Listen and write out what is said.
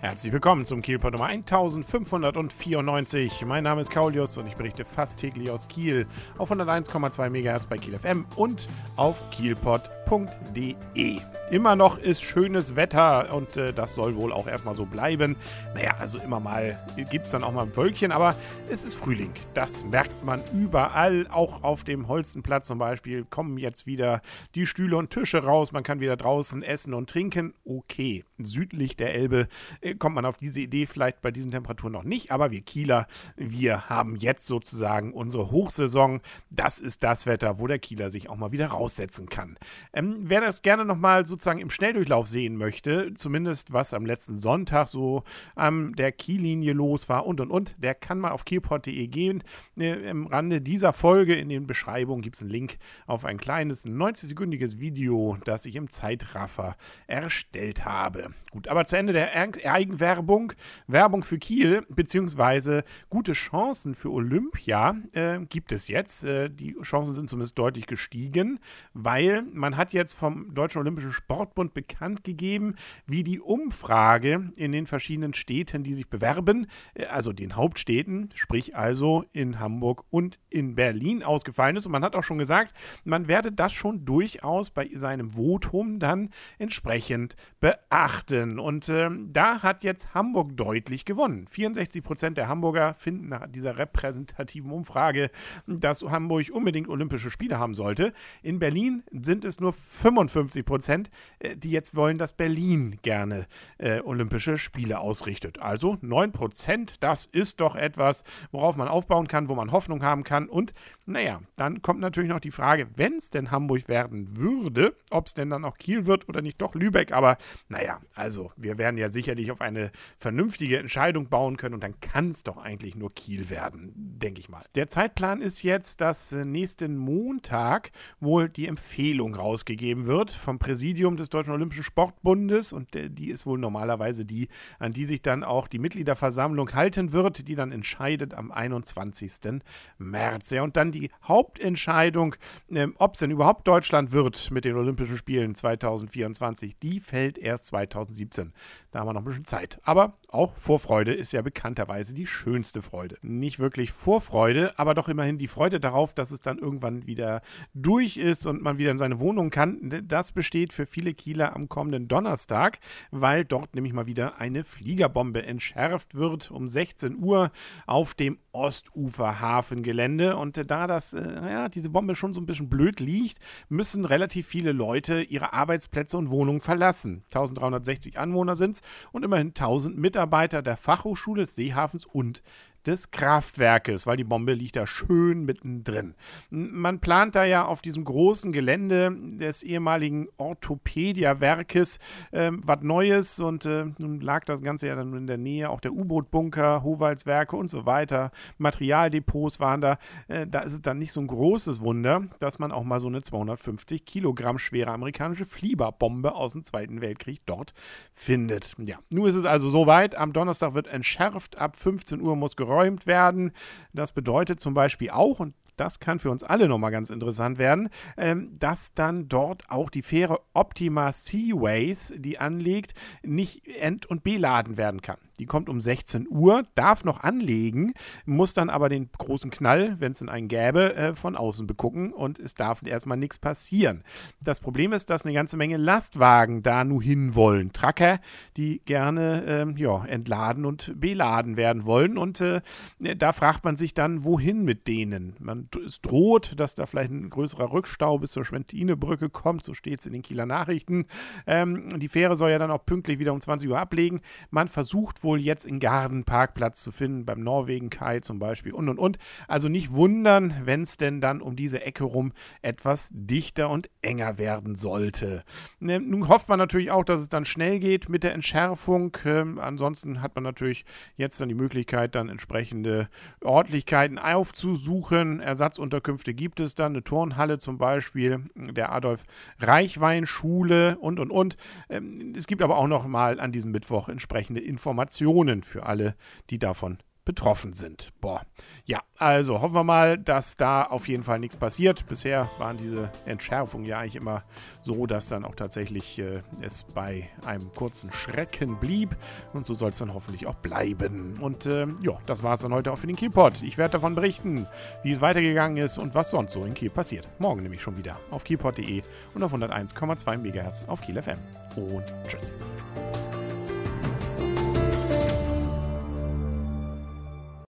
Herzlich willkommen zum Kielpot Nummer 1594. Mein Name ist Kaulius und ich berichte fast täglich aus Kiel auf 101,2 MHz bei Kiel FM und auf kielpot.de. Immer noch ist schönes Wetter und äh, das soll wohl auch erstmal so bleiben. Naja, also immer mal gibt es dann auch mal ein Wölkchen, aber es ist Frühling. Das merkt man überall. Auch auf dem Holstenplatz zum Beispiel kommen jetzt wieder die Stühle und Tische raus. Man kann wieder draußen essen und trinken. Okay, südlich der Elbe kommt man auf diese Idee vielleicht bei diesen Temperaturen noch nicht, aber wir Kieler, wir haben jetzt sozusagen unsere Hochsaison. Das ist das Wetter, wo der Kieler sich auch mal wieder raussetzen kann. Ähm, wer das gerne nochmal so sozusagen im Schnelldurchlauf sehen möchte, zumindest was am letzten Sonntag so an der Kiellinie los war und und und, der kann mal auf kielport.de gehen. Äh, Im Rande dieser Folge in den Beschreibungen gibt es einen Link auf ein kleines 90-sekündiges Video, das ich im Zeitraffer erstellt habe. Gut, aber zu Ende der Eigenwerbung, Werbung für Kiel, beziehungsweise gute Chancen für Olympia äh, gibt es jetzt. Äh, die Chancen sind zumindest deutlich gestiegen, weil man hat jetzt vom Deutschen Olympischen Sport Sportbund bekannt gegeben, wie die Umfrage in den verschiedenen Städten, die sich bewerben, äh, also den Hauptstädten, sprich also in Hamburg und in Berlin ausgefallen ist. Und man hat auch schon gesagt, man werde das schon durchaus bei seinem Votum dann entsprechend beachten. Und äh, da hat jetzt Hamburg deutlich gewonnen. 64 Prozent der Hamburger finden nach dieser repräsentativen Umfrage, dass Hamburg unbedingt Olympische Spiele haben sollte. In Berlin sind es nur 55 Prozent, äh, die jetzt wollen, dass Berlin gerne äh, Olympische Spiele ausrichtet. Also 9%, das ist doch etwas, worauf man aufbauen kann, wo man Hoffnung haben kann. Und naja, dann kommt natürlich noch die Frage, wenn es denn Hamburg werden würde, ob es denn dann auch Kiel wird oder nicht doch Lübeck. Aber naja, also wir werden ja sicherlich auf eine vernünftige Entscheidung bauen können und dann kann es doch eigentlich nur Kiel werden, denke ich mal. Der Zeitplan ist jetzt, dass äh, nächsten Montag wohl die Empfehlung rausgegeben wird vom Präsidium des Deutschen Olympischen Sportbundes und äh, die ist wohl normalerweise die, an die sich dann auch die Mitgliederversammlung halten wird, die dann entscheidet am 21. März. Ja, und dann die Hauptentscheidung, äh, ob es denn überhaupt Deutschland wird mit den Olympischen Spielen 2024, die fällt erst 2017. Da haben wir noch ein bisschen Zeit. Aber auch Vorfreude ist ja bekannterweise die schönste Freude. Nicht wirklich Vorfreude, aber doch immerhin die Freude darauf, dass es dann irgendwann wieder durch ist und man wieder in seine Wohnung kann. Das besteht für viele Kieler am kommenden Donnerstag, weil dort nämlich mal wieder eine Fliegerbombe entschärft wird um 16 Uhr auf dem Ostufer-Hafengelände. Und da das, äh, ja, diese Bombe schon so ein bisschen blöd liegt, müssen relativ viele Leute ihre Arbeitsplätze und Wohnungen verlassen. 1360 Anwohner sind es und immerhin 1000 Mitarbeiter der Fachhochschule des Seehafens und des Kraftwerkes, weil die Bombe liegt da schön mittendrin. Man plant da ja auf diesem großen Gelände des ehemaligen Orthopädia-Werkes äh, was Neues und äh, nun lag das Ganze ja dann in der Nähe auch der U-Boot-Bunker, Howaldswerke und so weiter. Materialdepots waren da. Äh, da ist es dann nicht so ein großes Wunder, dass man auch mal so eine 250 Kilogramm schwere amerikanische Flieberbombe aus dem Zweiten Weltkrieg dort findet. Ja, nun ist es also soweit. Am Donnerstag wird entschärft. Ab 15 Uhr muss geräumt geräumt werden. Das bedeutet zum Beispiel auch, und das kann für uns alle nochmal ganz interessant werden, ähm, dass dann dort auch die Fähre Optima Seaways, die anlegt, nicht ent- und beladen werden kann. Die kommt um 16 Uhr, darf noch anlegen, muss dann aber den großen Knall, wenn es denn einen gäbe, äh, von außen begucken und es darf erstmal nichts passieren. Das Problem ist, dass eine ganze Menge Lastwagen da nur hinwollen. Tracker, die gerne äh, ja, entladen und beladen werden wollen. Und äh, da fragt man sich dann, wohin mit denen? Man, es droht, dass da vielleicht ein größerer Rückstau bis zur Schwentinebrücke kommt, so steht es in den Kieler Nachrichten. Ähm, die Fähre soll ja dann auch pünktlich wieder um 20 Uhr ablegen. Man versucht wohl jetzt in Garden Parkplatz zu finden, beim Norwegen Kai zum Beispiel und und und. Also nicht wundern, wenn es denn dann um diese Ecke rum etwas dichter und enger werden sollte. Ne, nun hofft man natürlich auch, dass es dann schnell geht mit der Entschärfung. Ähm, ansonsten hat man natürlich jetzt dann die Möglichkeit, dann entsprechende Örtlichkeiten aufzusuchen. Ersatzunterkünfte gibt es dann, eine Turnhalle zum Beispiel, der Adolf Reichwein Schule und und und. Ähm, es gibt aber auch noch mal an diesem Mittwoch entsprechende Informationen Informationen für alle, die davon betroffen sind. Boah. Ja, also hoffen wir mal, dass da auf jeden Fall nichts passiert. Bisher waren diese Entschärfungen ja eigentlich immer so, dass dann auch tatsächlich äh, es bei einem kurzen Schrecken blieb. Und so soll es dann hoffentlich auch bleiben. Und äh, ja, das war es dann heute auch für den Kielpot. Ich werde davon berichten, wie es weitergegangen ist und was sonst so in Kiel passiert. Morgen nämlich schon wieder auf kielpot.de und auf 101,2 MHz auf Kiel FM. Und tschüss.